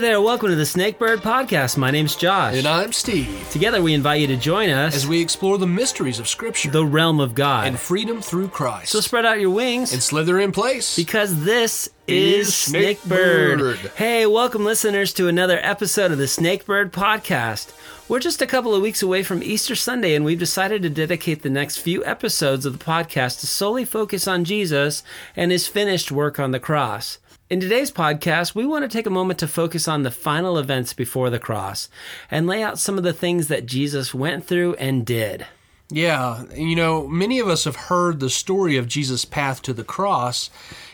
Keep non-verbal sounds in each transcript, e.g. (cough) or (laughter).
There, welcome to the Snakebird Podcast. My name's Josh. And I'm Steve. Together we invite you to join us As we explore the mysteries of Scripture the realm of God. and freedom through Christ. so spread out your wings and slither in place. because this is Is Snakebird. Snakebird. Hey, welcome listeners to another episode of the Snakebird Podcast. We're just a couple of weeks away from Easter Sunday, and we've decided to dedicate the next few episodes of the podcast to solely focus on Jesus and his finished work on the cross. In today's podcast, we want to take a moment to focus on the final events before the cross and lay out some of the things that Jesus went through and did. yeah, you know, many of us have heard the story of Jesus' path to the cross,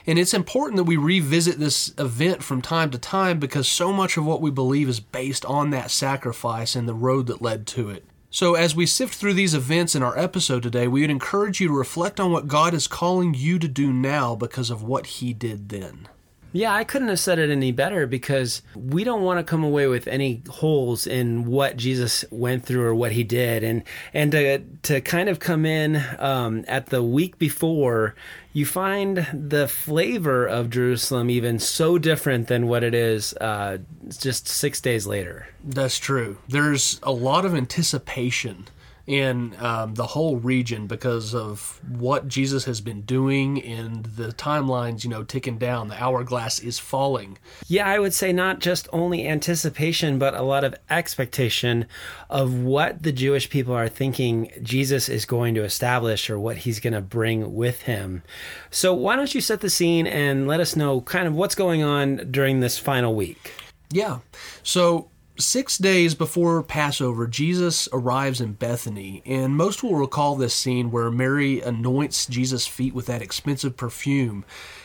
and it's important that we revisit this event from time to time because so much of what we believe is based on that sacrifice and the road that led to it. So, as we sift through these events in our episode today, we would encourage you to reflect on what God is calling you to do now because of what He did then. Yeah, I couldn't have said it any better because we don't want to come away with any holes in what Jesus went through or what he did, and and to to kind of come in um, at the week before, you find the flavor of Jerusalem even so different than what it is uh, just six days later. That's true. There's a lot of anticipation in um, the whole region because of what Jesus has been doing and the timelines, you know, ticking down. The hourglass is falling. Yeah, I would say not just only anticipation, but a lot of expectation of what the Jewish people are thinking Jesus is going to establish or what he's going to bring with him. So, why don't you set the scene and let us know kind of what's going on during this final week? Yeah. So, six days before Passover, Jesus arrives in Bethany, and most will recall this scene where Mary anoints Jesus' feet with that expensive perfume,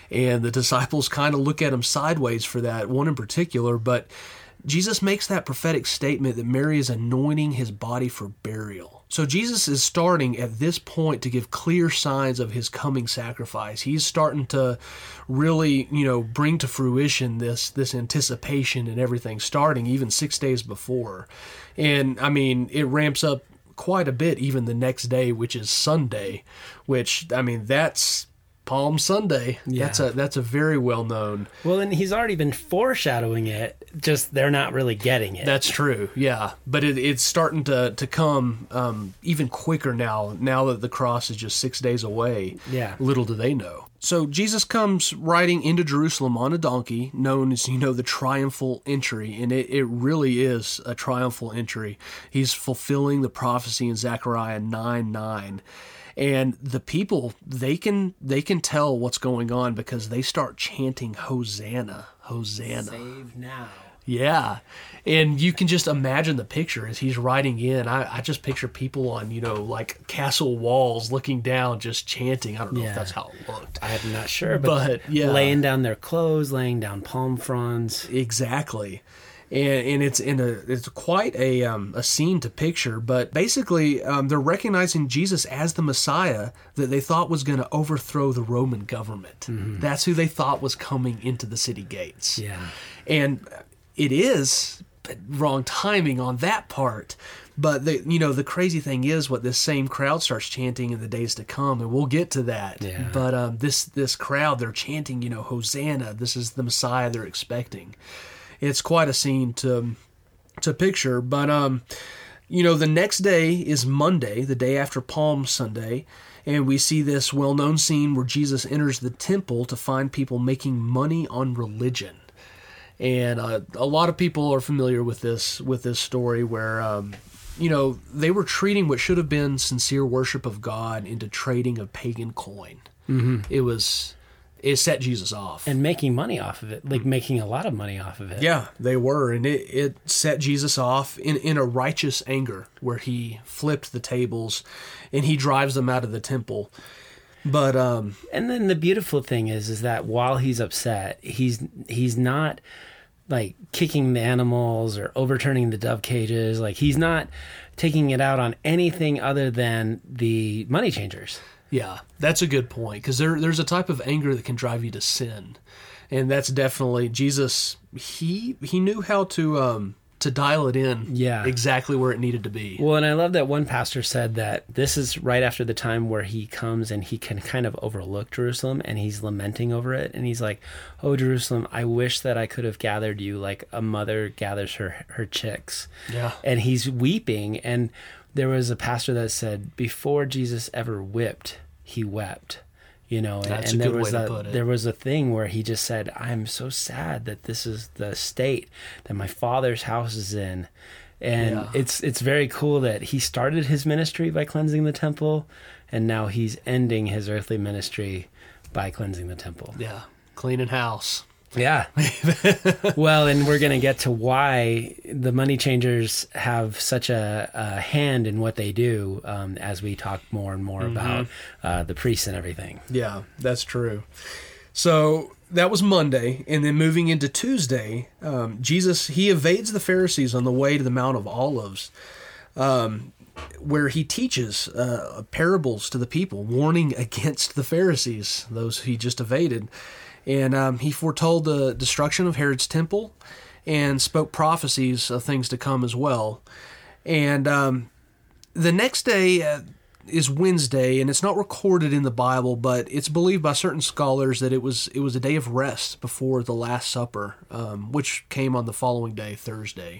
and the (laughs) disciples kind of look at him sideways for that, one in particular, but Jesus makes that prophetic statement that Mary is anointing his body for burial. So Jesus is starting at this point to give clear signs of his coming sacrifice. He's starting to really, you know, bring to fruition this this anticipation and everything starting even 6 days before. And I mean, it ramps up quite a bit even the next day, which is Sunday, which I mean, that's Palm Sunday. That's a that's a very well known Well, and he's already been foreshadowing it, just they're not really getting it. That's true, yeah. But it, it's starting to to come um, even quicker now. Now that the cross is just six days away, Yeah. Little do they know. So Jesus comes riding into Jerusalem on a donkey, known as you know the triumphal entry, and it, it really is a triumphal entry. He's fulfilling the prophecy in Zechariah nine nine. And the people they can they can tell what's going on because they start chanting Hosanna, Hosanna. Save now. Yeah. And you can just imagine the picture as he's riding in. I, I just picture people on, you know, like castle walls looking down, just chanting. I don't know Yeah. if that's how it looked. I'm not sure, but, But, yeah. laying down their clothes, laying down palm fronds. Exactly. And, and it's in a it's quite a um, a scene to picture, but basically um, they're recognizing Jesus as the Messiah that they thought was going to overthrow the Roman government. That's who they thought was coming into the city gates. Yeah. and it is but wrong timing on that part but the you know the crazy thing is what this same crowd starts chanting in the days to come and we'll get to that Yeah. but um, this this crowd they're chanting you know hosanna this is the messiah they're expecting it's quite a scene to to picture but um you know the next day is monday the day after palm sunday and we see this well-known scene where jesus enters the temple to find people making money on religion and uh, a lot of people are familiar with this with this story where um, you know they were treating what should have been sincere worship of God into trading of pagan coin. Mm-hmm. It was it set Jesus off. And making money off of it, like making a lot of money off of it. yeah, they were, and it, it set Jesus off in, in a righteous anger where he flipped the tables and he drives them out of the temple. But um, And then the beautiful thing is, is that while he's upset, he's he's not like kicking the animals or overturning the dove cages. Like he's not taking it out on anything other than the money changers. Yeah, that's a good point because there, there's a type of anger that can drive you to sin, and that's definitely Jesus. He he knew how to um, to dial it in Yeah. exactly where it needed to be. Well, and I love that one pastor said that this is right after the time where he comes and he can kind of overlook Jerusalem and he's lamenting over it. And he's like, Oh, Jerusalem, I wish that I could have gathered you like a mother gathers her, her chicks. Yeah. And he's weeping. And there was a pastor that said, Before Jesus ever whipped, he wept. You know, and, That's and a there good was a there was a thing where he just said, "I'm so sad that this is the state that my father's house is in," and Yeah. it's it's very cool that he started his ministry by cleansing the temple, and now he's ending his earthly ministry by cleansing the temple. Yeah. Cleaning house. Yeah. (laughs) well, and we're going to get to why the money changers have such a, a hand in what they do um, as we talk more and more about uh, the priests and everything. Yeah, that's true. So that was Monday, and then moving into Tuesday, um, Jesus he evades the Pharisees on the way to the Mount of Olives, um, where he teaches uh, parables to the people, warning against the Pharisees, those he just evaded, and um, he foretold the destruction of Herod's temple, and spoke prophecies of things to come as well, and um, the next day uh, is Wednesday, and it's not recorded in the Bible, but it's believed by certain scholars that it was it was a day of rest before the Last Supper, um, which came on the following day, Thursday.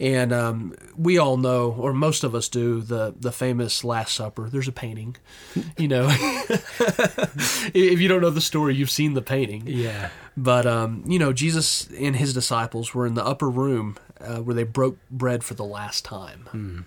And um, we all know, or most of us do, the the famous Last Supper. There's a painting, you know. (laughs) if you don't know the story, you've seen the painting. Yeah. But um, you know, Jesus and his disciples were in the upper room uh, where they broke bread for the last time.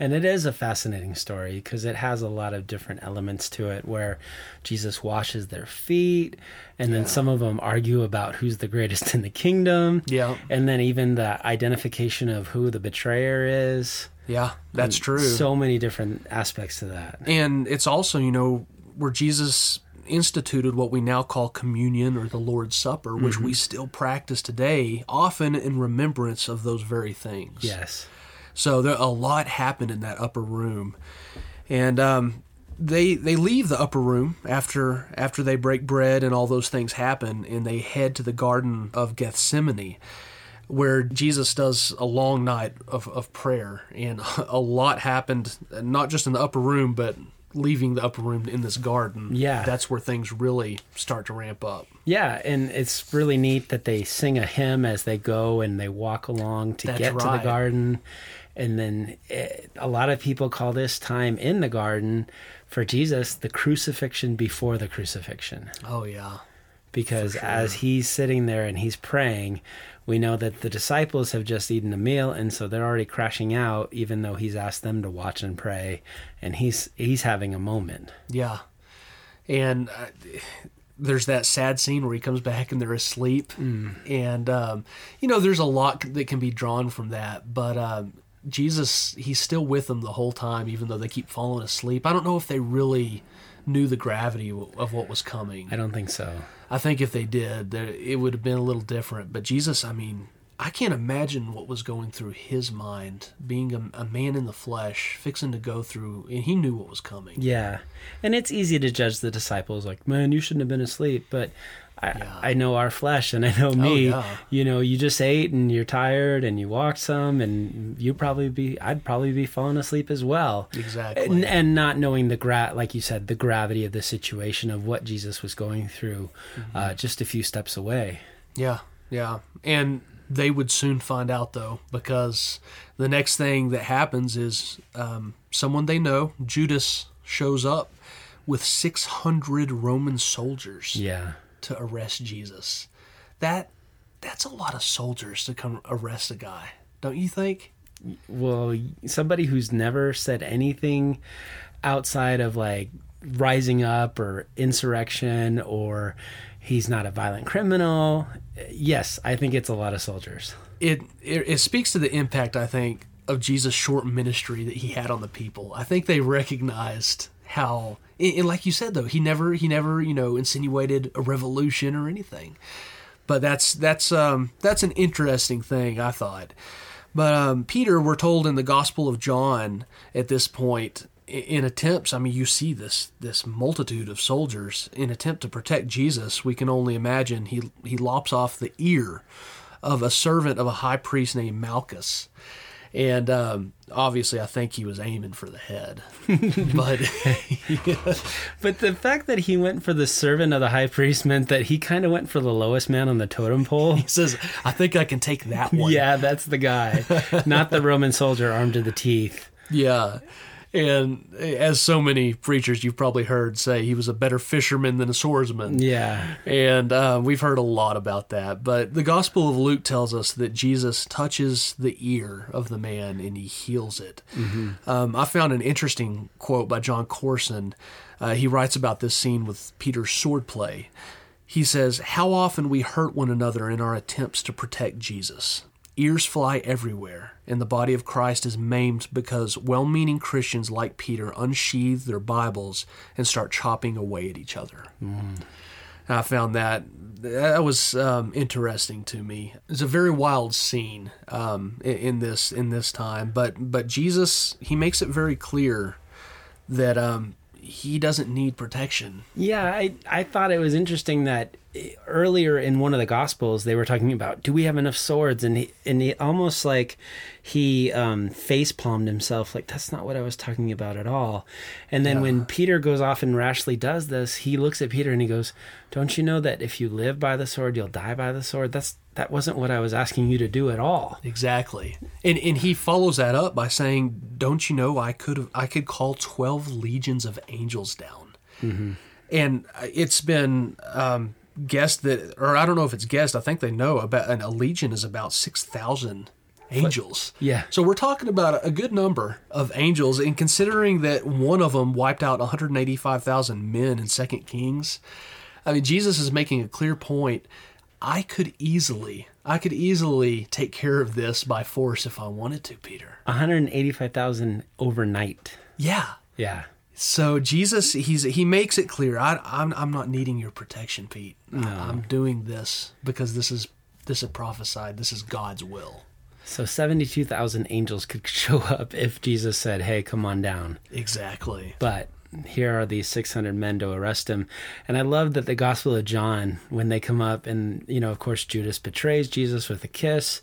And it is a fascinating story because it has a lot of different elements to it where Jesus washes their feet, and then some of them argue about who's the greatest (laughs) in the kingdom. Yeah. And then even the identification of who the betrayer is. Yeah, that's mm, true. So many different aspects to that. And it's also, you know, where Jesus instituted what we now call communion or the Lord's Supper, which mm-hmm. we still practice today, often in remembrance of those very things. Yes. So there a lot happened in that upper room, and um, they they leave the upper room after after they break bread and all those things happen, and they head to the Garden of Gethsemane, where Jesus does a long night of, of prayer, and (laughs) a lot happened, not just in the upper room, but leaving the upper room in this garden. Yeah. that's where things really start to ramp up. Yeah, and it's really neat that they sing a hymn as they go and they walk along to That's get to the garden. And then it, a lot of people call this time in the garden for Jesus the crucifixion before the crucifixion. Oh yeah, Because as he's sitting there and he's praying, we know that the disciples have just eaten a meal and so they're already crashing out even though he's asked them to watch and pray and he's he's having a moment. Yeah, and uh, there's that sad scene where he comes back and they're asleep, and um, you know there's a lot that can be drawn from that. But um, Jesus, he's still with them the whole time, even though they keep falling asleep. I don't know if they really knew the gravity of what was coming. I don't think so. I think if they did, it would have been a little different. But Jesus, I mean, I can't imagine what was going through his mind, being a, a man in the flesh, fixing to go through, and he knew what was coming. Yeah. And it's easy to judge the disciples like, man, you shouldn't have been asleep. But I, Yeah. I know our flesh and I know me. yeah. You know, you just ate and you're tired and you walked some and you probably be, I'd probably be falling asleep as well. Exactly. And, and not knowing the gra, like you said, the gravity of the situation of what Jesus was going through Mm-hmm. uh, just a few steps away. Yeah, yeah. And they would soon find out, though, because the next thing that happens is um, someone they know, Judas, shows up with 600 Roman soldiers Yeah. to arrest Jesus. That That's a lot of soldiers to come arrest a guy, don't you think? well somebody who's never said anything outside of like rising up or insurrection or he's not a violent criminal yes i think it's a lot of soldiers it, it it speaks to the impact I think of Jesus' short ministry that he had on the people. I think they recognized how, and like you said though, he never he never you know insinuated a revolution or anything. But that's that's um that's an interesting thing I thought. But um, Peter, we're told in the Gospel of John at this point, in attempts, I mean, you see this this multitude of soldiers in attempt to protect Jesus. We can only imagine he he lops off the ear of a servant of a high priest named Malchus. And um, obviously, I think he was aiming for the head. (laughs) but (laughs) But the fact that he went for the servant of the high priest meant that he kind of went for the lowest man on the totem pole. (laughs) he says, I think I can take that one. Yeah, that's the guy, not the Roman soldier armed to the teeth. Yeah. And as so many preachers you've probably heard say, he was a better fisherman than a swordsman. Yeah. And uh, we've heard a lot about that. But the Gospel of Luke tells us that Jesus touches the ear of the man and he heals it. Um, I found an interesting quote by Jon Courson. Uh, he writes about this scene with Peter's swordplay. He says, How often we hurt one another in our attempts to protect Jesus. Ears fly everywhere, and the body of Christ is maimed because well meaning Christians like Peter unsheathe their Bibles and start chopping away at each other. I found that that was um, interesting to me. It's a very wild scene um, in, in this in this time, but but Jesus he makes it very clear that um, he doesn't need protection. Yeah, I, I thought it was interesting that earlier in one of the gospels they were talking about do we have enough swords and he, and he almost like he um, face palmed himself like that's not what I was talking about at all. And then when Peter goes off and rashly does this, he looks at Peter and he goes, "Don't you know that if you live by the sword, you'll die by the sword? That's that wasn't what I was asking you to do at all." Exactly, and and he follows that up by saying, "Don't you know I could have I could call twelve legions of angels down." And it's been um, guessed that, or I don't know if it's guessed. I think they know about an, a legion is about six thousand angels. Yeah. So we're talking about a good number of angels, and considering that one of them wiped out one hundred eighty-five thousand men in Second Kings, I mean Jesus is making a clear point. I could easily, I could easily take care of this by force if I wanted to, Peter. 185,000 overnight. Yeah. Yeah. So Jesus, he's he makes it clear. I, I'm I'm not needing your protection, Pete. I, I'm doing this because this is this is prophesied. This is God's will. So 72,000 angels could (laughs) show up if Jesus said, "Hey, come on down." Exactly. But here are these 600 men to arrest him. And I love that the Gospel of John, when they come up, and, you know, of course, Judas betrays Jesus with a kiss,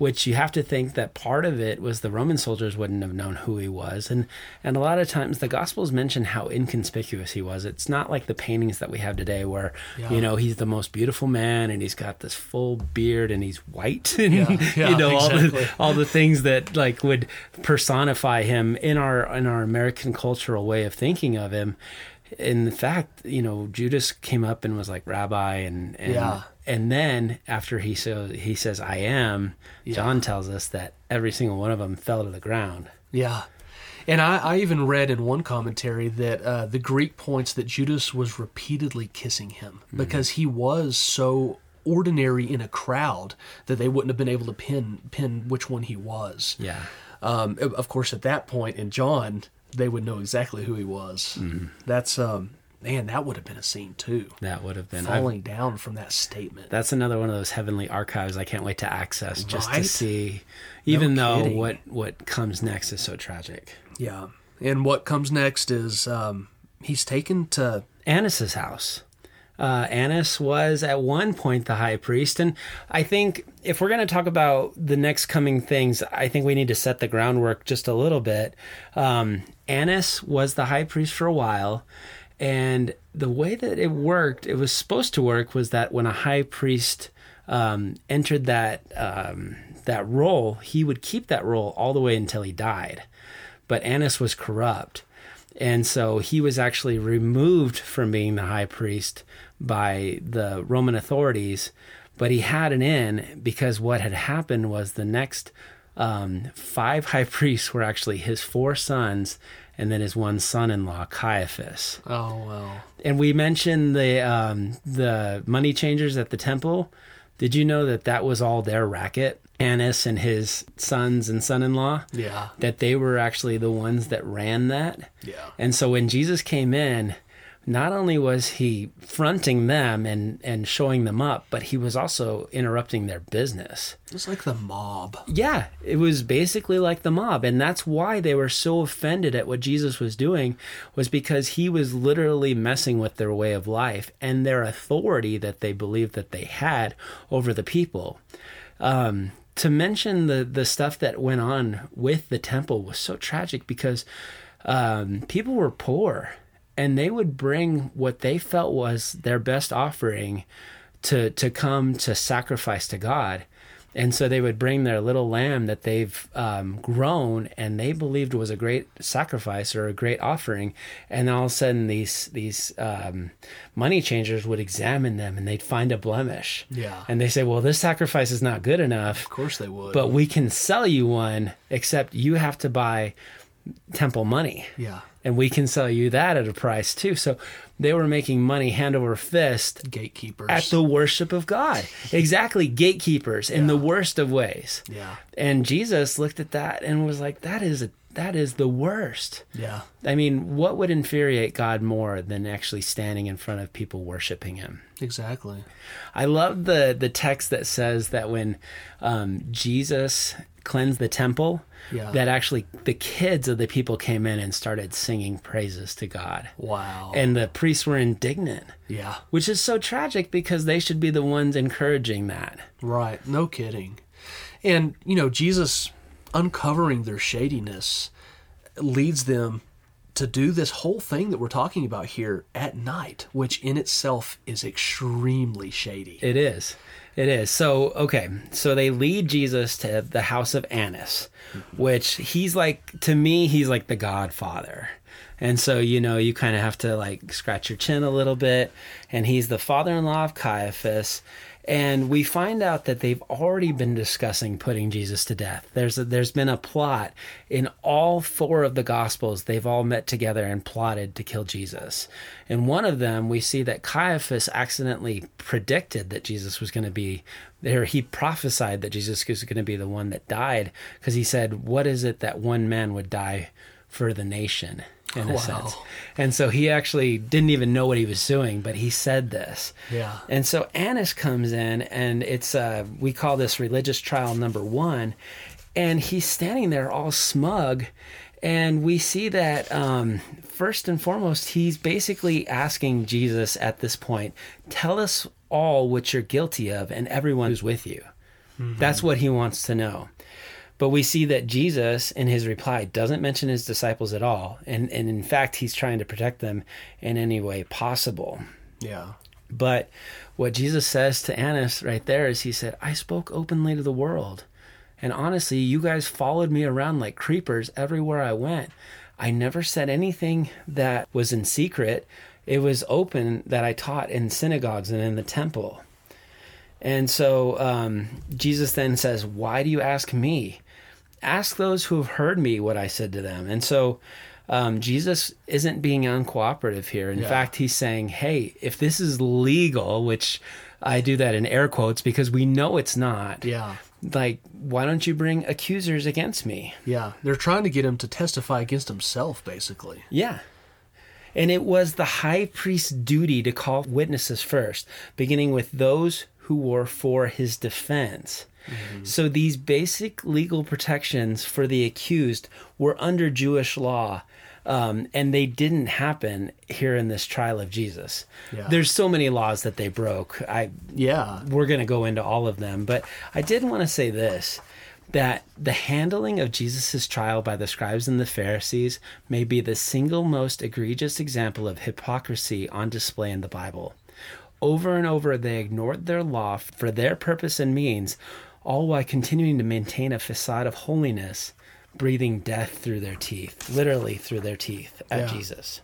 which you have to think that part of it was the Roman soldiers wouldn't have known who he was. And, and a lot of times the Gospels mention how inconspicuous he was. It's not like the paintings that we have today where, Yeah. you know, he's the most beautiful man and he's got this full beard and he's white (laughs) and, yeah, (laughs) you know, all the, all the things that like would personify him in our in our American cultural way of thinking of him. In fact, you know, Judas came up and was like rabbi, and and Yeah. And then after he so he says I am, John tells us that every single one of them fell to the ground. Yeah. And I, I even read in one commentary that uh, the Greek points that Judas was repeatedly kissing him because he was so ordinary in a crowd that they wouldn't have been able to pin pin which one he was. Yeah, Um, of course, at that point in John, they would know exactly who he was. That's um, man, that would have been a scene too. that would have been. I've- Falling down from that statement. that's another one of those heavenly archives I can't wait to access just to see. Even though kidding. what what comes next is so tragic. yeah. And what comes next is um, he's taken to Annas's house. Uh, Annas was at one point the high priest, and I think if we're going to talk about the next coming things, I think we need to set the groundwork just a little bit. Um, Annas was the high priest for a while, and the way that it worked, it was supposed to work, was that when a high priest um, entered that um, that role, he would keep that role all the way until he died. But Annas was corrupt. And so he was actually removed from being the high priest by the Roman authorities, but he had an in because what had happened was the next um, five high (laughs) priests were actually his four sons and then his one son in law, Caiaphas. oh well And we mentioned the um, the money changers at the temple. Did you know that that was all their racket? Annas and his sons and son-in-law. yeah That they were actually the ones that ran that. yeah And so when Jesus came in, not only was he fronting them and, and showing them up, but he was also interrupting their business. It was like the mob. Yeah, it was basically like the mob. And that's why they were so offended at what Jesus was doing, was because he was literally messing with their way of life and their authority that they believed that they had over the people. Um, to mention the, the stuff that went on with the temple was so tragic because um, people were poor and they would bring what they felt was their best offering to to come to sacrifice to God. And so they would bring their little lamb that they've um, grown and they believed was a great sacrifice or a great offering. And all of a sudden, these these um, money changers would examine them and they'd find a blemish. Yeah. And they say, "Well, this sacrifice is not good enough." Of course they would. But we can sell you one, except you have to buy temple money yeah, and we can sell you that at a price too. So they were making money hand over fist gatekeepers. at the worship of God. (laughs) Exactly, gatekeepers in the worst of ways. yeah, And Jesus looked at that and was like, "That is a, that is the worst." yeah, I mean, what would infuriate God more than actually standing in front of people worshiping Him? exactly. I love the the text that says that when um, Jesus cleansed the temple, Yeah. that actually the kids of the people came in and started singing praises to God, Wow. and the priests were indignant, yeah, which is so tragic because they should be the ones encouraging that. right. No kidding. And you know, Jesus uncovering their shadiness leads them to do this whole thing that we're talking about here at night, which in itself is extremely shady. It is. It is. So, okay. So they lead Jesus to the house of Annas, which he's like, to me, he's like the godfather. And so, you know, you kind of have to like scratch your chin a little bit. And he's the father in law of Caiaphas. And we find out that they've already been discussing putting Jesus to death. There's a, there's been a plot in all four of the gospels. They've all met together and plotted to kill Jesus. In one of them, we see that Caiaphas accidentally predicted that Jesus was going to be there. He prophesied that Jesus was going to be the one that died because he said, "What is it that one man would die for the nation?" In a sense, and so he actually didn't even know what he was doing, but he said this. Yeah. And so Annas comes in, and it's uh, we call this religious trial number one, and he's standing there all smug, and we see that um, first and foremost, he's basically asking Jesus at this point, "Tell us all what you're guilty of, and everyone who's with you." That's what he wants to know. But we see that Jesus, in his reply, doesn't mention his disciples at all. And, and in fact, he's trying to protect them in any way possible. Yeah. But what Jesus says to Annas right there is he said, I spoke openly to the world. And honestly, you guys followed me around like creepers everywhere I went. I never said anything that was in secret. It was open that I taught in synagogues and in the temple. And so um, Jesus then says, Why do you ask me? Ask those who have heard me what I said to them. And so um, Jesus isn't being uncooperative here. In Yeah. fact, he's saying, Hey, if this is legal, which I do that in air quotes because we know it's not, Yeah. like, why don't you bring accusers against me? Yeah. They're trying to get him to testify against himself, basically. Yeah. And it was the high priest's duty to call witnesses first, beginning with those who were for his defense. So these basic legal protections for the accused were under Jewish law. Um, and they didn't happen here in this trial of Jesus. Yeah. There's so many laws that they broke. I Yeah. we're going to go into all of them, but I did want to say this that the handling of Jesus' trial by the scribes and the Pharisees may be the single most egregious example of hypocrisy on display in the Bible. Over and over, they ignored their law for their purpose and means, all while continuing to maintain a facade of holiness, breathing death through their teeth, literally through their teeth at Yeah. Jesus.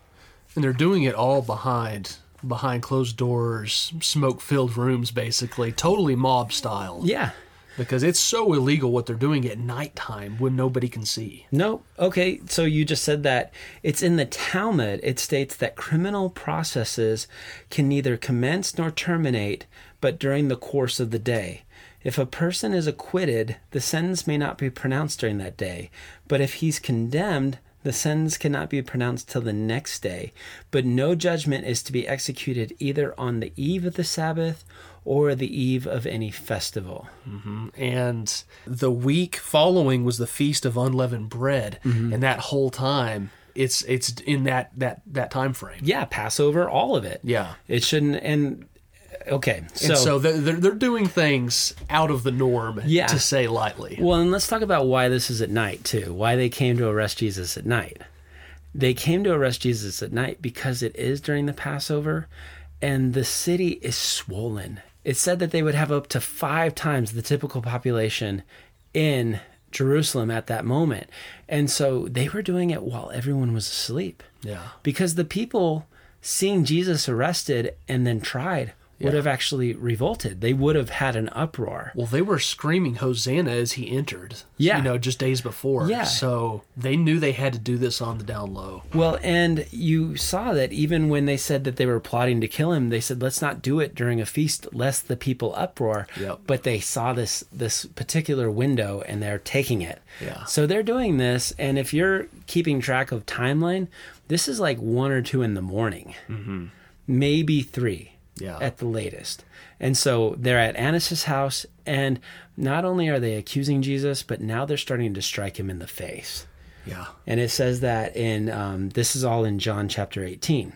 And they're doing it all behind behind closed doors, smoke-filled rooms basically, totally mob style. Yeah. Because it's so illegal what they're doing at nighttime when nobody can see. No. Okay. So you just said that it's in the Talmud. It states that criminal processes can neither commence nor terminate, but during the course of the day. If a person is acquitted, the sentence may not be pronounced during that day, but if he's condemned, The sentence cannot be pronounced till the next day, but no judgment is to be executed either on the eve of the Sabbath or the eve of any festival. And the week following was the feast of unleavened bread, Mm-hmm. and that whole time it's it's in that that that time frame. Yeah, Passover, all of it. Yeah. It shouldn't and okay. So, and so they're, they're, doing things out of the norm, Yeah. to say lightly. well, and let's talk about why this is at night too. Why they came to arrest Jesus at night. They came to arrest Jesus at night because it is during the Passover and the city is swollen. It said that they would have up to 5 times the typical population in Jerusalem at that moment. And so they were doing it while everyone was asleep. Yeah. because the people seeing Jesus arrested and then tried would Yeah. have actually revolted. They would have had an uproar. Well, they were screaming Hosanna as he entered. Yeah. You know, just days before. Yeah. So they knew they had to do this on the down low. Well, and you saw that even when they said that they were plotting to kill him, they said, "Let's not do it during a feast, lest the people uproar." Yep. But they saw this this particular window, and they're taking it. Yeah. So they're doing this, and if you're keeping track of timeline, this is like one or two in the morning, mm-hmm. maybe three. Yeah. at the latest. And so they're at Annas' house, and not only are they accusing Jesus, but now they're starting to strike him in the face. Yeah. And it says that in um, this is all in John chapter 18.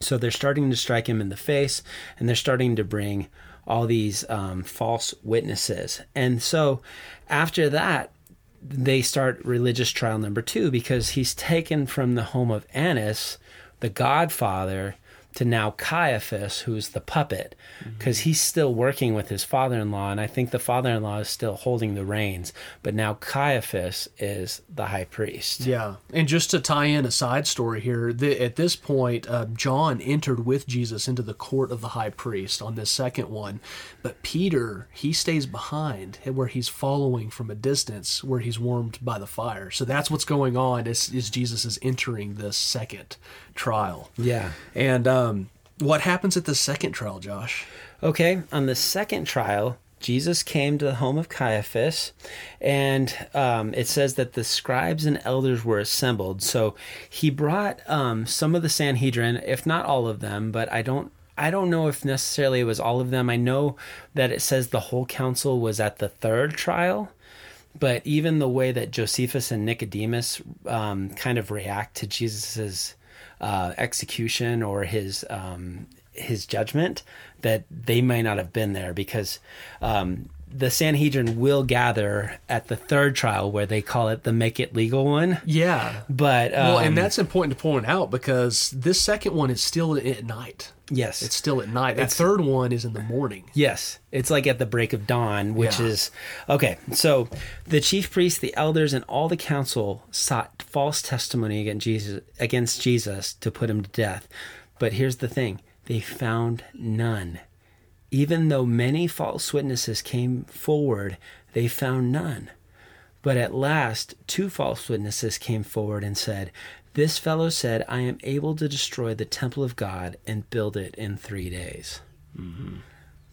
So they're starting to strike him in the face, and they're starting to bring all these um, false witnesses. And so after that, they start religious trial number two because he's taken from the home of Annas, the godfather, to now Caiaphas, who's the puppet, because he's still working with his father in law. And I think the father in law is still holding the reins, but now Caiaphas is the high priest. Yeah, and just to tie in a side story here, the, at this point, uh, John entered with Jesus into the court of the high priest on this second one, but Peter he stays behind, where he's following from a distance, where he's warmed by the fire. So that's what's going on as, as Jesus is entering this second trial. Yeah. And um, what happens at the second trial, Josh? Okay, on the second trial, Jesus came to the home of Caiaphas, and um, it says that the scribes and elders were assembled. So he brought um, some of the Sanhedrin, if not all of them, but I don't. I don't know if necessarily it was all of them. I know that it says the whole council was at the third trial, but even the way that Josephus and Nicodemus um, kind of react to Jesus's uh, execution or his um, his judgment, that they may not have been there because um, the Sanhedrin will gather at the third trial where they call it the make it legal one. Yeah. But um, Well, and that's important to point out because this second one is still at night. yes, It's still at night. That third one is in the morning. Yes, it's like at the break of dawn, which Yeah. is okay. So the chief priests, the elders, and all the council sought false testimony against Jesus, against Jesus to put him to death. But here's the thing: they found none. Even though many false witnesses came forward, they found none. But at last, two false witnesses came forward and said, This fellow said, I am able to destroy the temple of God and build it in three days. Mm-hmm.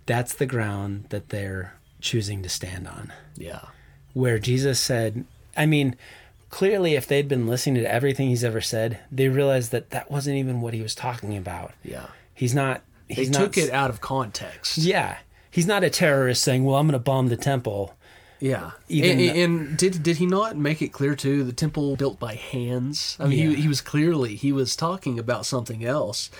That's the ground that they're choosing to stand on. Yeah. Where Jesus said, I mean, clearly, if they'd been listening to everything he's ever said, they realized that that wasn't even what he was talking about. Yeah. He's not. They He's took not, it out of context. Yeah. He's not a terrorist saying, Well, I'm going to bomb the temple. Yeah. And, the- and did did he not make it clear too the temple built by hands? I mean, Yeah. he, he was clearly he was talking about something else,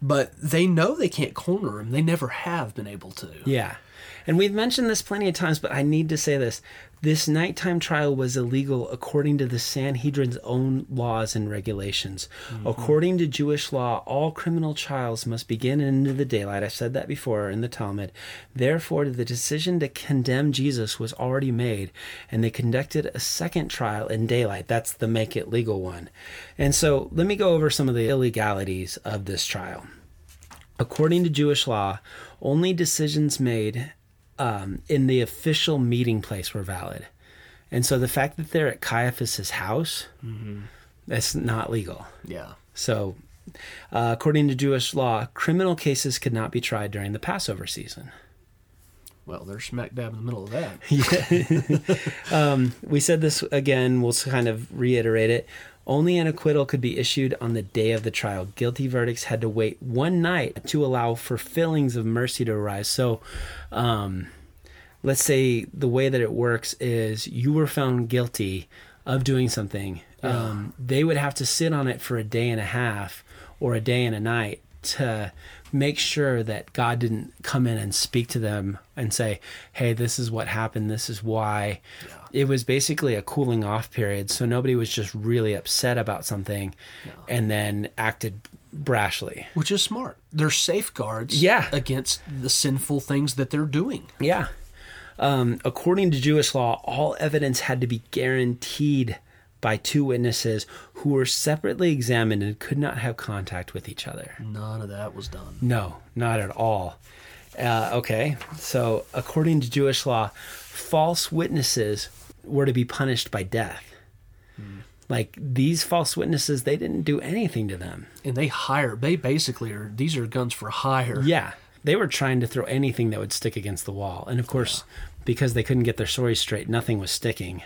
but they know they can't corner him. They never have been able to. Yeah. And we've mentioned this plenty of times, but I need to say this. This nighttime trial was illegal according to the Sanhedrin's own laws and regulations. Mm-hmm. According to Jewish law, all criminal trials must begin into the daylight. I said that before in the Talmud. Therefore, the decision to condemn Jesus was already made, and they conducted a second trial in daylight. That's the make it legal one. And so let me go over some of the illegalities of this trial. According to Jewish law, only decisions made um, in the official meeting place were valid. And so the fact that they're at Caiaphas's house, that's not legal. Yeah. So, uh, according to Jewish law, criminal cases could not be tried during the Passover season. Well, they're smack dab in the middle of that. (laughs) (laughs) um, we said this again, we'll kind of reiterate it. Only an acquittal could be issued on the day of the trial. Guilty verdicts had to wait one night to allow for fillings of mercy to arise. So, um, let's say the way that it works is you were found guilty of doing something. Um, they would have to sit on it for a day and a half or a day and a night to make sure that God didn't come in and speak to them and say, "Hey, this is what happened. This is why." It was basically a cooling off period, so nobody was just really upset about something and then acted brashly. Which is smart. They're safeguards Yeah. against the sinful things that they're doing. Yeah. Um, according to Jewish law, all evidence had to be guaranteed by two witnesses who were separately examined and could not have contact with each other. None of that was done. No, not at all. Uh, okay, so according to Jewish law, false witnesses were to be punished by death. Like these false witnesses, they didn't do anything to them. And they hire, they basically are, these are guns for hire. Yeah, they were trying to throw anything that would stick against the wall, and of course, because they couldn't get their stories straight, nothing was sticking.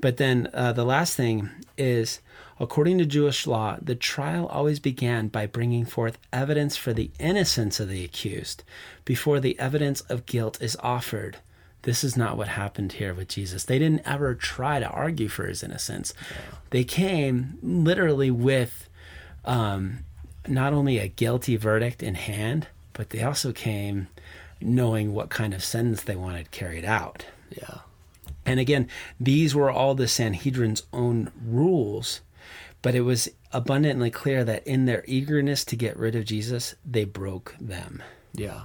But then uh, the last thing is, according to Jewish law, the trial always began by bringing forth evidence for the innocence of the accused before the evidence of guilt is offered. This is not what happened here with Jesus. They didn't ever try to argue for his innocence. They came literally with um, not only a guilty verdict in hand, but they also came knowing what kind of sentence they wanted carried out. Yeah. And again, these were all the Sanhedrin's own rules, but it was abundantly clear that in their eagerness to get rid of Jesus, they broke them. Yeah.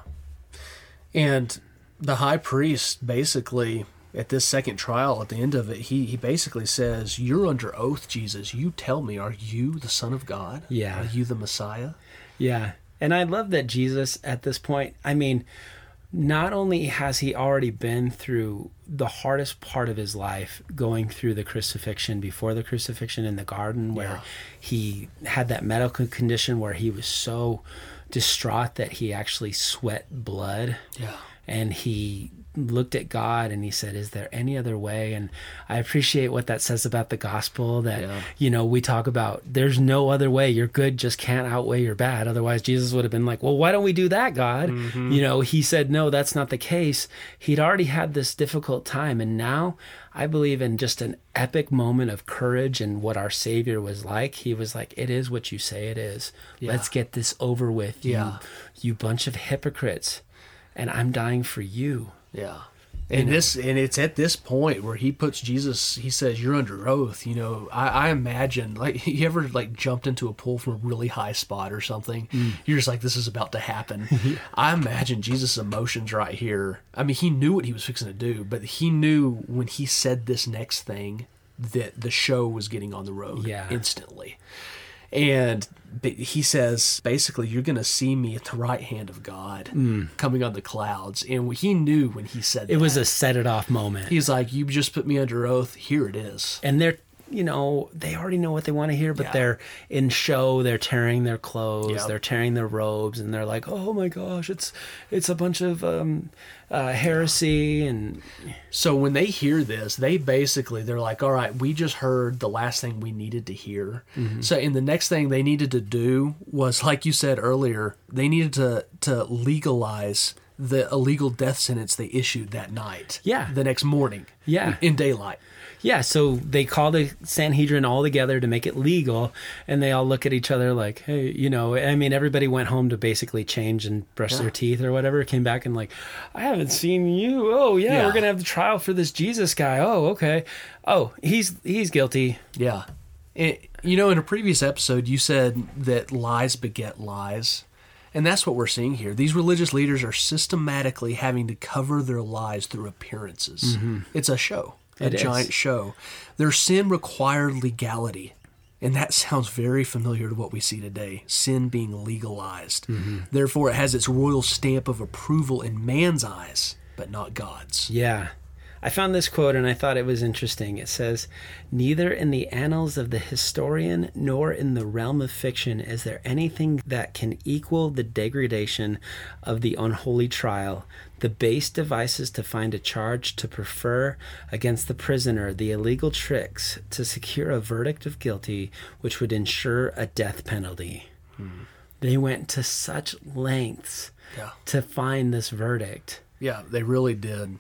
And the high priest basically at this second trial at the end of it he he basically says you're under oath Jesus you tell me are you the son of God Yeah. are you the Messiah Yeah. And I love that Jesus at this point, I mean, not only has he already been through the hardest part of his life, going through the crucifixion before the crucifixion in the garden, where Yeah. he had that medical condition where he was so distraught that he actually sweat blood. Yeah. And he looked at God and he said, Is there any other way? And I appreciate what that says about the gospel that, Yeah. you know, we talk about there's no other way. Your good just can't outweigh your bad. Otherwise, Jesus would have been like, Well, why don't we do that, God? Mm-hmm. You know, he said, No, that's not the case. He'd already had this difficult time. And now I believe in just an epic moment of courage and what our Savior was like. He was like, It is what you say it is. Let's get this over with. You, you bunch of hypocrites. And I'm dying for you. Yeah. And this and it's at this point where he puts Jesus he says, You're under oath, you know. I, I imagine like (laughs) you ever like jumped into a pool from a really high spot or something, mm. you're just like, This is about to happen. (laughs) I imagine Jesus' emotions right here. I mean, he knew what he was fixing to do, but he knew when he said this next thing that the show was getting on the road Yeah. instantly. And he says, basically, you're going to see me at the right hand of God coming on the clouds. And he knew when he said Mm. It was a set it off moment. He's like, you just put me under oath. Here it is. and they're you know they already know what they want to hear but Yeah. they're in show they're tearing their clothes Yep. they're tearing their robes and they're like oh my gosh it's it's a bunch of um uh heresy and So when they hear this, they basically they're like, all right, we just heard the last thing we needed to hear. Mm-hmm. So and the next thing they needed to do was, like you said earlier, they needed to to legalize the illegal death sentence they issued that night. Yeah. The next morning. Yeah. In daylight. Yeah so they call the sanhedrin all together to make it legal and they all look at each other like hey you know i mean everybody went home to basically change and brush their teeth or whatever came back and like i haven't seen you oh yeah, Yeah. we're gonna have the trial for this jesus guy oh okay oh he's he's guilty Yeah. And, you know, in a previous episode, you said that lies beget lies. And that's what we're seeing here. These religious leaders are systematically having to cover their lies through appearances. Mm-hmm. It's a show, a It is. giant show. Their sin required legality. And that (laughs) sounds very familiar to what we see today sin being legalized. Mm-hmm. Therefore, it has its royal stamp of approval in man's eyes, but not God's. Yeah. I found this quote and I thought it was interesting. It says, Neither in the annals of the historian nor in the realm of fiction is there anything that can equal the degradation of the unholy trial, the base devices to find a charge to prefer against the prisoner, the illegal tricks to secure a verdict of guilty which would ensure a death penalty. Hmm. They went to such lengths Yeah. to find this verdict. Yeah, they really did.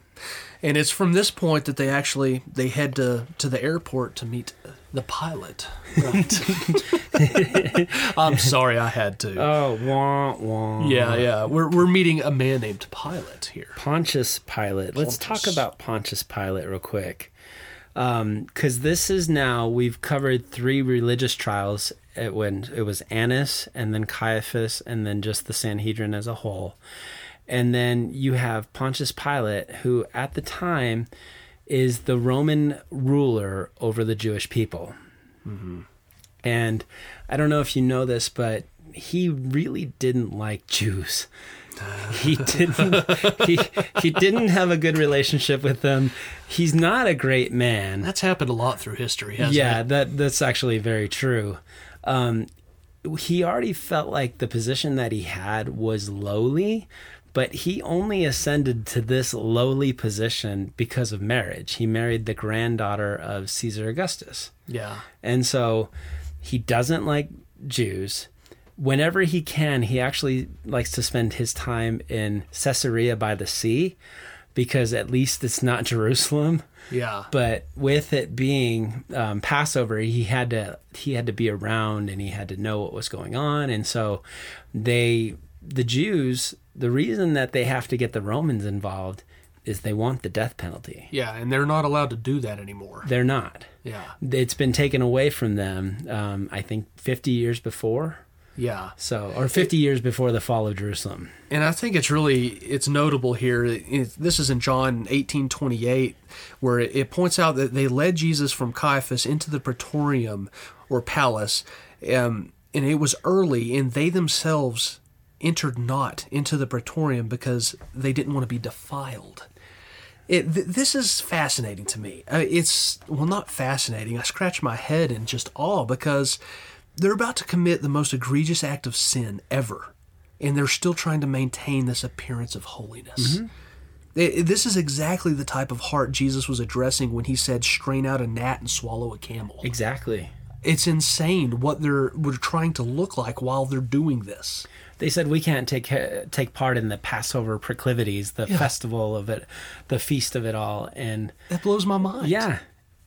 And it's from this point that they actually they head to to the airport to meet the pilot. Right. (laughs) I'm sorry I had to. Oh, wah, wah. yeah, yeah. We're we're meeting a man named Pilot here. Pontius Pilate. Let's talk about Pontius Pilate real quick. Um, because this is now, we've covered three religious trials it, when it was Annas and then Caiaphas and then just the Sanhedrin as a whole. And then you have Pontius Pilate, who at the time is the Roman ruler over the Jewish people. And I don't know if you know this, but he really didn't like Jews. He (laughs) didn't. he he didn't have a good relationship with them. He's not a great man. That's happened a lot through history, hasn't Yeah, it? that that's actually very true. Um, he already felt like the position that he had was lowly, but he only ascended to this lowly position because of marriage. He married the granddaughter of Caesar Augustus. Yeah. And so he doesn't like Jews. Whenever he can, he actually likes to spend his time in Caesarea by the sea because at least it's not (laughs) Jerusalem. Yeah. But with it being um, Passover, he had to he had to be around and he had to know what was going on. And so they the Jews, the reason that they have to get the Romans involved is they want the death penalty. Yeah, and they're not allowed to do that anymore. They're not Yeah. it's been taken away from them um, i think 50 years before Yeah. so or 50 years before the fall of jerusalem And I think it's really it's notable here. It, this is in John eighteen twenty eight, where it, it points out that they led Jesus from Caiaphas into the praetorium or palace, um, and it was early, and they themselves entered not into the praetorium because they didn't want to be defiled. It, th- this is fascinating to me. Uh, it's well, not fascinating. I scratch my head in just awe because they're about to commit the most egregious act of sin ever, and they're still trying to maintain this appearance of holiness. It- it- this is exactly the type of heart Jesus was addressing when he said, "Strain out a gnat and swallow a camel." exactly It's insane what they're we're trying to look like while they're doing this. They said we can't take take part in the passover proclivities the Yeah. festival of it the feast of it all and That blows my mind. yeah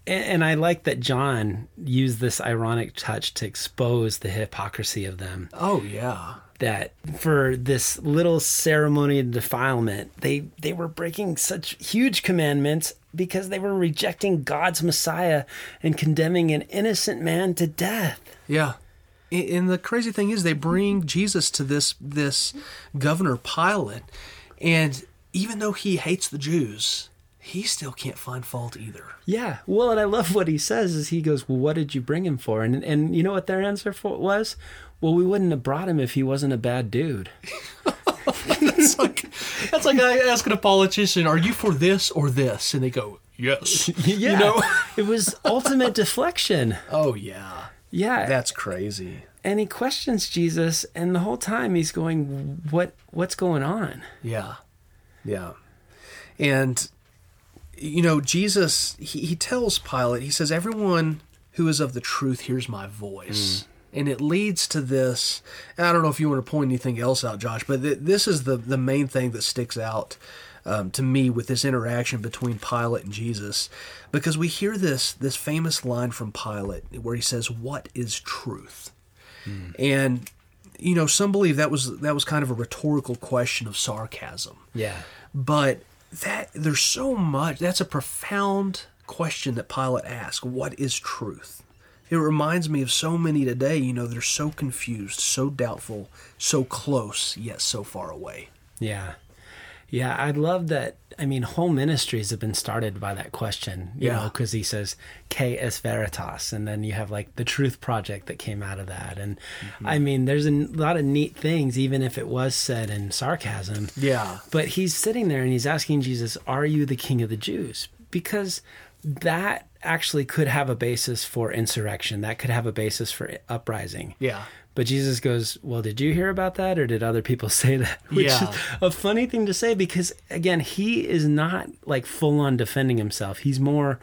and, and i like that john used this ironic touch to expose the hypocrisy of them Oh yeah. that for this little ceremony of defilement they they were breaking such huge commandments because they were rejecting God's Messiah and condemning an innocent man to death. Yeah. And the crazy thing is they bring Jesus to this this governor Pilate and even though he hates the Jews, he still can't find fault either. Yeah. Well, and I love what he says is he goes, "Well, what did you bring him for?" And and you know what their answer for was? Well, we wouldn't have brought him if he wasn't a bad dude. (laughs) It's like that's like asking a politician, "Are you for this or this?" And they go, "Yes." (laughs) yeah. You know? it was ultimate (laughs) deflection. oh yeah. Yeah. That's crazy. and he questions Jesus, and the whole time he's going, "What? What's going on?" Yeah. Yeah. And you know, Jesus he, he tells Pilate, he says, Everyone who is of the truth hears my voice. Mm. And it leads to this. I don't know if you want to point anything else out, Josh, but th- this is the, the main thing that sticks out um, to me with this interaction between Pilate and Jesus, because we hear this this famous line from Pilate where he says, "What is truth?" And you know, some believe that was that was kind of a rhetorical question of sarcasm Yeah. but that there's so much that's a profound question that pilate asked what is truth it reminds me of so many today you know they're so confused so doubtful so close yet so far away Yeah. Yeah, I love that. I mean, whole ministries have been started by that question, you Yeah. know, because he says "Que es veritas," and then you have like the Truth Project that came out of that, and mm-hmm. I mean, there's a lot of neat things, even if it was said in sarcasm. Yeah. But he's sitting there and he's asking Jesus, "Are you the King of the Jews?" Because that actually could have a basis for insurrection. That could have a basis for uprising. Yeah. But Jesus goes, Well, did you hear about that or did other people (laughs) say that? (laughs) Which Yeah. is a funny thing to say because, again, he is not like full on defending himself. He's more,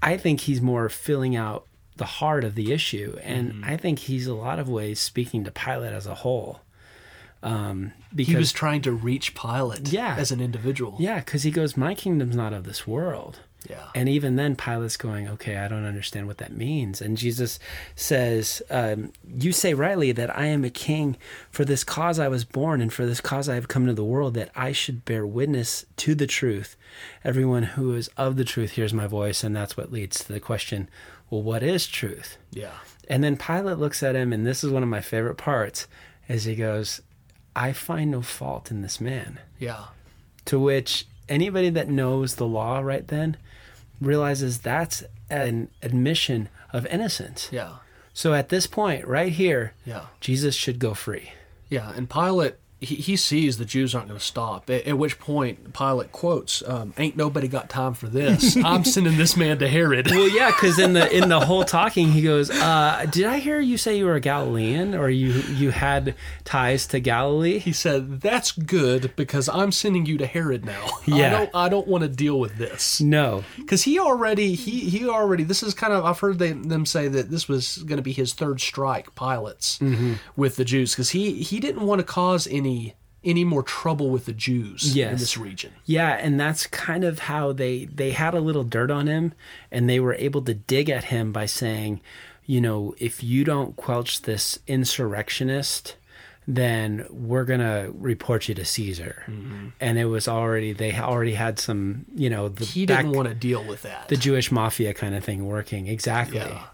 I think he's more filling out the heart of the issue. And Mm-hmm. I think he's a lot of ways speaking to Pilate as a whole. Um, because, He was trying to reach Pilate Yeah. as an individual. yeah, because he goes, My kingdom's not of this world. Yeah. And even then, Pilate's going, okay, I don't understand what that means. And Jesus says, um, You say rightly that I am a king. For this cause I was born, and for this cause I have come into the world, that I should bear witness to the truth. Everyone who is of the truth hears my voice. And that's what leads to the question well, what is truth? yeah. And then Pilate looks at him, and this is one of my favorite parts, as he goes, I find no fault in this man. Yeah. To which anybody that knows the law right then realizes that's an admission of innocence. Yeah. So at this point, right here, Yeah. Jesus should go free. Yeah, and Pilate he, he sees the Jews aren't going to stop. At, at which point Pilate quotes, um, "Ain't nobody got time for this. (laughs) I'm sending this man to Herod." Well, yeah, because in the in the (laughs) whole talking, he goes, uh, "Did I hear you say you were a Galilean, or you you had ties to Galilee?" He said, "That's good because I'm sending you to Herod now. (laughs) I Yeah. don't I don't want to deal with this." No, Because he already he he already this is kind of I've heard they, them say that this was going to be his third strike Pilate's Mm-hmm. with the Jews because he he didn't want to cause any any more trouble with the Jews in this region. Yeah, and that's kind of how they they had a little dirt on him and they were able to dig at him by saying, you know, if you don't quelch this insurrectionist, then we're going to report you to Caesar. Mm-hmm. And it was already they already had some, you know, the He back- didn't want to deal with that. the Jewish mafia kind of thing working. Exactly. Yeah.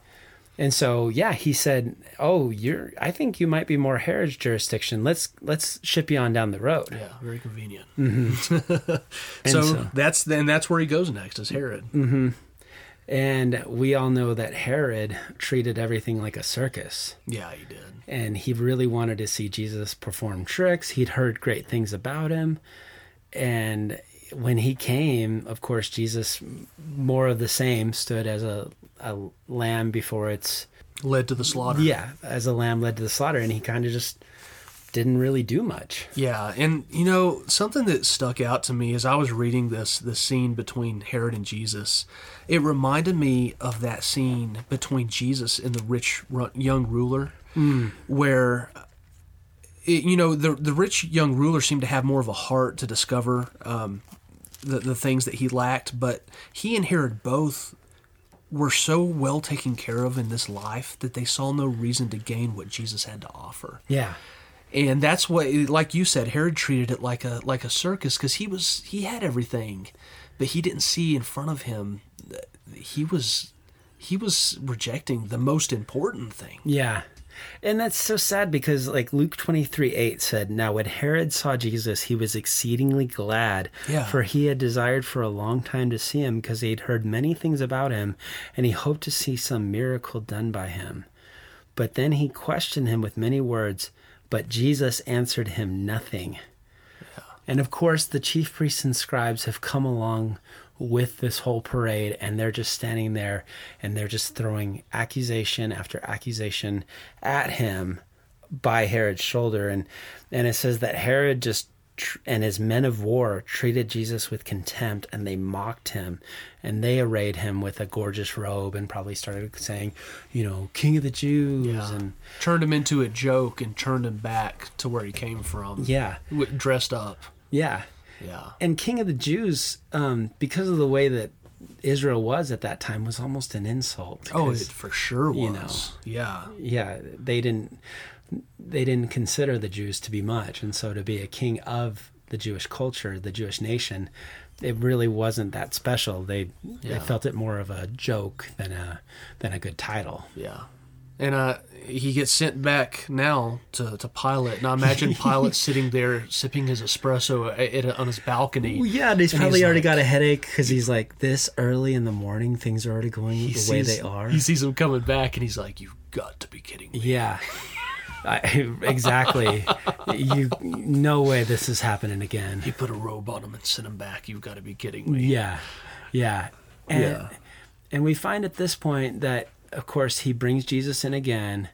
And so, yeah, he said, "Oh, you're I think you might be more Herod's jurisdiction. Let's let's ship you on down the road." yeah, very convenient. Mm-hmm. (laughs) And so, so- that's then that's where he goes next is Herod. And we all know that Herod treated everything like a circus. Yeah, he did. And he really wanted to see Jesus perform tricks. He'd heard great things about him. And when he came, of course, Jesus, more of the same, stood as a, a lamb before its, Led to the slaughter. yeah, as a lamb led to the slaughter. And he kind of just didn't really do much. Yeah, and you know something that stuck out to me as I was reading this this scene between Herod and Jesus, it reminded me of that scene between Jesus and the rich young ruler, mm. where it, you know the the rich young ruler seemed to have more of a heart to discover um, the the things that he lacked, but he and Herod both were so well taken care of in this life that they saw no reason to gain what Jesus had to offer Yeah. and that's what like you said herod treated it like a like a circus because he was he had everything but he didn't see in front of him that he was he was rejecting the most important thing Yeah. And that's so sad because, like Luke 23 8 said, Now when Herod saw Jesus, he was exceedingly glad, Yeah. for he had desired for a long time to see him because he had heard many things about him, and he hoped to see some miracle done by him. But then he questioned him with many words, but Jesus answered him nothing. And of course, the chief priests and scribes have come along with this whole parade, and they're just standing there and they're just throwing accusation after accusation at him by Herod's shoulder. And, and it says that Herod just tr- and his men of war treated Jesus with contempt and they mocked him and they arrayed him with a gorgeous robe and probably started saying, you know, King of the Jews. And turned him into a joke and turned him back to where he came from yeah, dressed up yeah. Yeah. And king of the jews um, because of the way that israel was at that time was almost an insult oh it for sure was. you know. yeah. yeah they didn't they didn't consider the jews to be much. And so to be a king of the jewish culture the jewish nation it really wasn't that special. They Yeah. they felt it more of a joke than a than a good title. Yeah And uh, he gets sent back now to, to Pilate. And I imagine (laughs) Pilate sitting there sipping his espresso at, at, on his balcony. Well, yeah, and he's And probably he's already like- got a headache because he's like this early in the morning. Things are already going He the way they are. He sees him coming back and he's like, You've got to be kidding me. Yeah, I, exactly. you no way this is happening again. He put a robe on him and sent him back. You've got to be kidding me. Yeah, yeah, and Yeah. and we find at this point that of course he brings Jesus in again,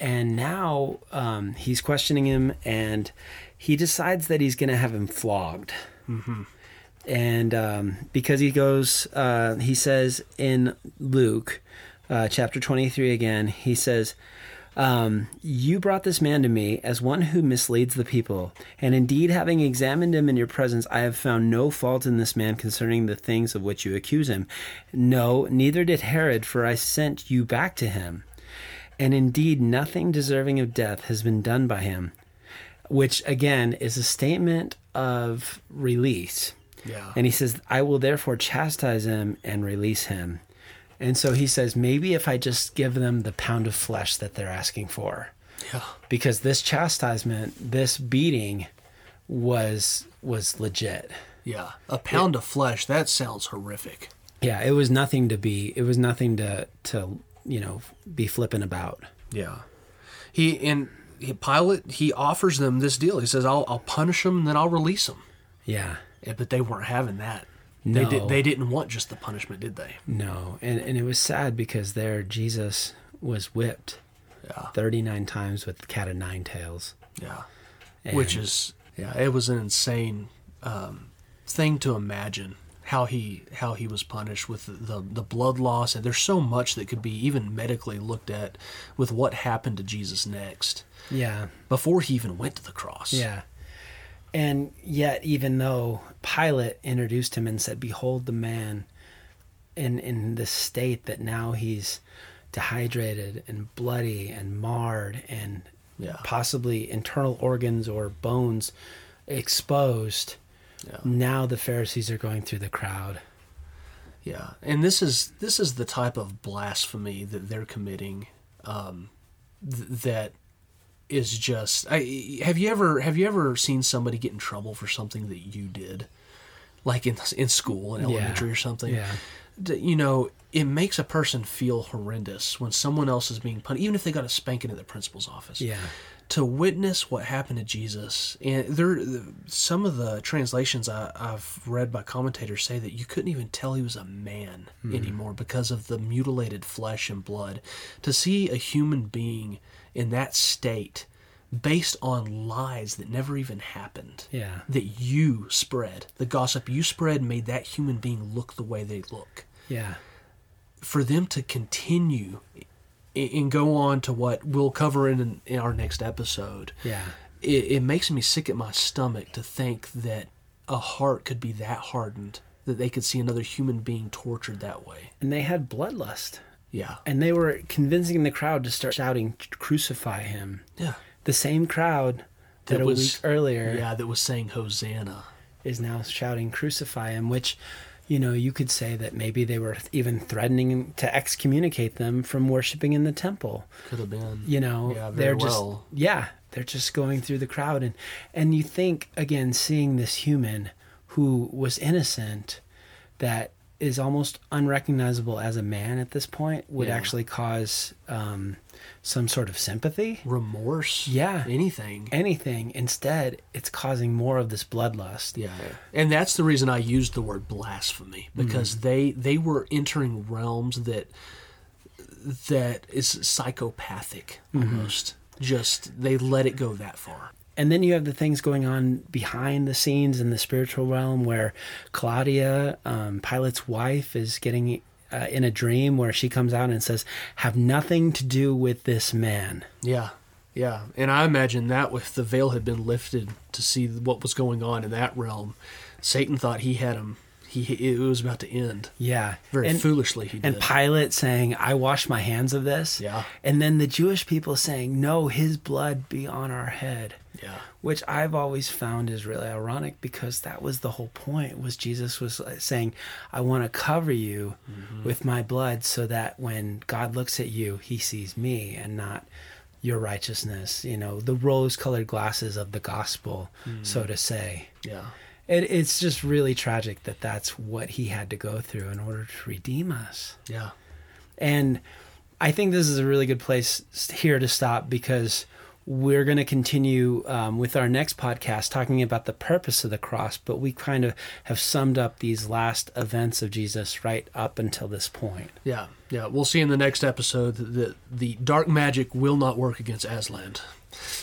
and now um, he's questioning him, and he decides that he's going to have him flogged. And um, because he goes, uh, he says in Luke uh, chapter 23 again, he says, um, You brought this man to me as one who misleads the people. And indeed, having examined him in your presence, I have found no fault in this man concerning the things of which you accuse him. No, neither did Herod, for I sent you back to him. And indeed, nothing deserving of death has been done by him, which again is a statement of release. Yeah. And he says, I will therefore chastise him and release him. And so he says, maybe if I just give them the pound of flesh that they're asking for, yeah. because this chastisement, this beating, was was legit. Yeah. A pound of flesh, that sounds horrific. Yeah, it was nothing to be. It was nothing to to you know be flippant about. Yeah. He and he, Pilate he offers them this deal. He says, "I'll I'll punish them, then I'll release them." Yeah, Yeah, but they weren't having that. They No. did. They didn't want just the punishment, did they? no, and and it was sad because there Jesus was whipped Yeah. thirty nine times with the cat of nine tails. Yeah. And- Which is yeah, it was an insane um, thing to imagine how he how he was punished with the the blood loss and there's so much that could be even medically looked at with what happened to Jesus next yeah, before he even went to the cross. Yeah. And yet, even though Pilate introduced him and said, Behold the man in, in this state that now he's dehydrated and bloody and marred and Yeah. possibly internal organs or bones exposed, Yeah. now the Pharisees are going through the crowd. Yeah, and this is this is the type of blasphemy that they're committing. Um, th- that is just. I, have you ever have you ever seen somebody get in trouble for something that you did, like in in school, in Yeah. elementary or something? Yeah. You know, it makes a person feel horrendous when someone else is being punished, even if they got a spanking at the principal's office Yeah. to witness what happened to Jesus, and there, some of the translations I, I've read by commentators say that you couldn't even tell he was a man hmm. anymore because of the mutilated flesh and blood. To see a human being in that state, based on lies that never even happened, Yeah. that you spread, the gossip you spread made that human being look the way they look Yeah. for them to continue and go on to what we'll cover in, in our next episode, Yeah. it, it makes me sick at my stomach to think that a heart could be that hardened that they could see another human being tortured that way. And they had bloodlust. Yeah. And they were convincing the crowd to start shouting, Crucify him. Yeah. The same crowd that, a week earlier Yeah, that was saying Hosanna. is now shouting crucify him which you know you could say that maybe they were even threatening to excommunicate them from worshiping in the temple Could have been. you know Yeah, very they're just well. yeah they're just going through the crowd and and you think again seeing this human who was innocent that is almost unrecognizable as a man at this point would Yeah. actually cause um, some sort of sympathy Remorse. Yeah. Anything. anything instead it's causing more of this bloodlust Yeah, and that's the reason I used the word blasphemy because they they were entering realms that that is psychopathic almost. Just they let it go that far. And then you have the things going on behind the scenes in the spiritual realm where Claudia, um, Pilate's wife, is getting uh, in a dream where she comes out and says, Have nothing to do with this man. Yeah, yeah, and I imagine that if the veil had been lifted to see what was going on in that realm, Satan thought he had him he it was about to end. Yeah. Very and, foolishly, he did. And. Pilate saying, I wash my hands of this. Yeah. And then the Jewish people saying, No, his blood be on our head. Yeah. Which I've always found is really ironic because that was the whole point was Jesus was uh, saying, I want to cover you mm-hmm. with my blood so that when God looks at you, he sees me and not your righteousness, you know, the rose colored glasses of the gospel, mm. so to say. Yeah. It, it's just really tragic that that's what he had to go through in order to redeem us. Yeah. And I think this is a really good place here to stop because we're going to continue um, with our next podcast talking about the purpose of the cross, but we kind of have summed up these last events of Jesus right up until this point. Yeah. Yeah. We'll see in the next episode that the, dark magic will not work against Aslan.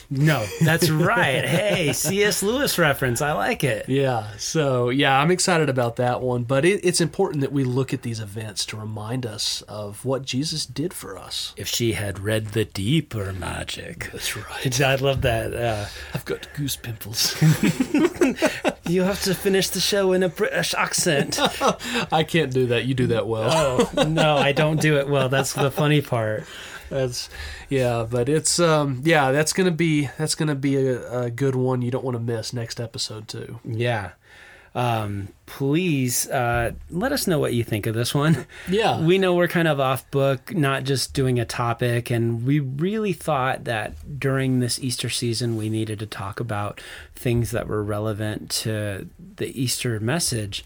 No, that's right. hey, C.S. Lewis reference. I like it. Yeah. So, yeah, I'm excited about that one. But it, it's important that we look at these events to remind us of what Jesus did for us. If she had read the deeper magic. That's right. I love that. Uh, I've got goose pimples. (laughs) you have to finish the show in a British accent. (laughs) I can't do that. You do that well. oh, no, I don't do it well. That's the funny part. That's yeah, but it's um yeah, that's gonna be that's gonna be a, a good one. You don't want to miss next episode too. Yeah. Um, please uh, let us know what you think of this one. Yeah. We know we're kind of off book, not just doing a topic, and we really thought that during this Easter season we needed to talk about things that were relevant to the Easter message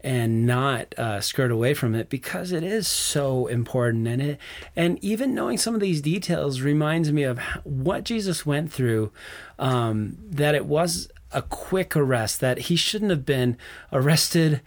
and not uh, skirt away from it because it is so important. And it and even knowing some of these details reminds me of what Jesus went through um, that it was a quick arrest that he shouldn't have been arrested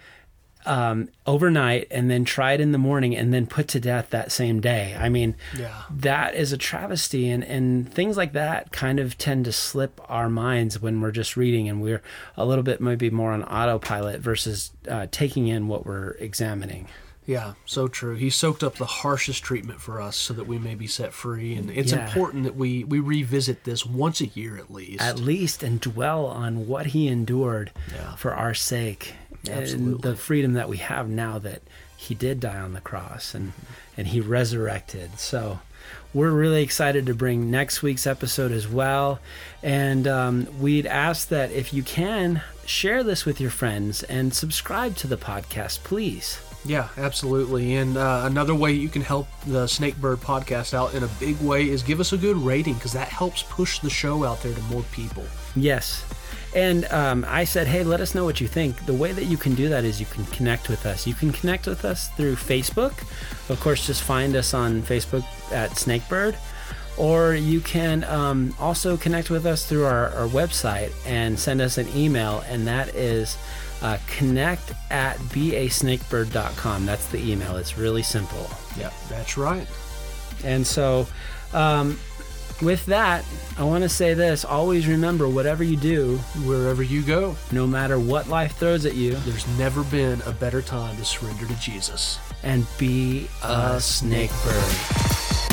um, overnight and then tried in the morning and then put to death that same day. I mean, Yeah. that is a travesty, and, and things like that kind of tend to slip our minds when we're just reading and we're a little bit maybe more on autopilot versus uh, taking in what we're examining. Yeah, so true. He soaked up the harshest treatment for us so that we may be set free. And it's Yeah. important that we, we revisit this once a year at least. At least and dwell on what he endured Yeah. for our sake and the freedom that we have now that he did die on the cross and and he resurrected. So we're really excited to bring next week's episode as well. And um, we'd ask that if you can, share this with your friends and subscribe to the podcast, please. Yeah, absolutely. And uh, another way you can help the Snakebird podcast out in a big way is give us a good rating because that helps push the show out there to more people. Yes. And um, I said, hey, let us know what you think. The way that you can do that is you can connect with us. You can connect with us through Facebook. Of course, just find us on Facebook at Snakebird. Or you can um, also connect with us through our, our website and send us an email, and that is uh, connect at beasnakebird.com. That's the email. It's really simple. Yeah, that's right. And so, um, with that, I want to say this always remember whatever you do, Wherever you go, no matter what life throws at you, there's never been a better time to surrender to Jesus. and be a snake bird.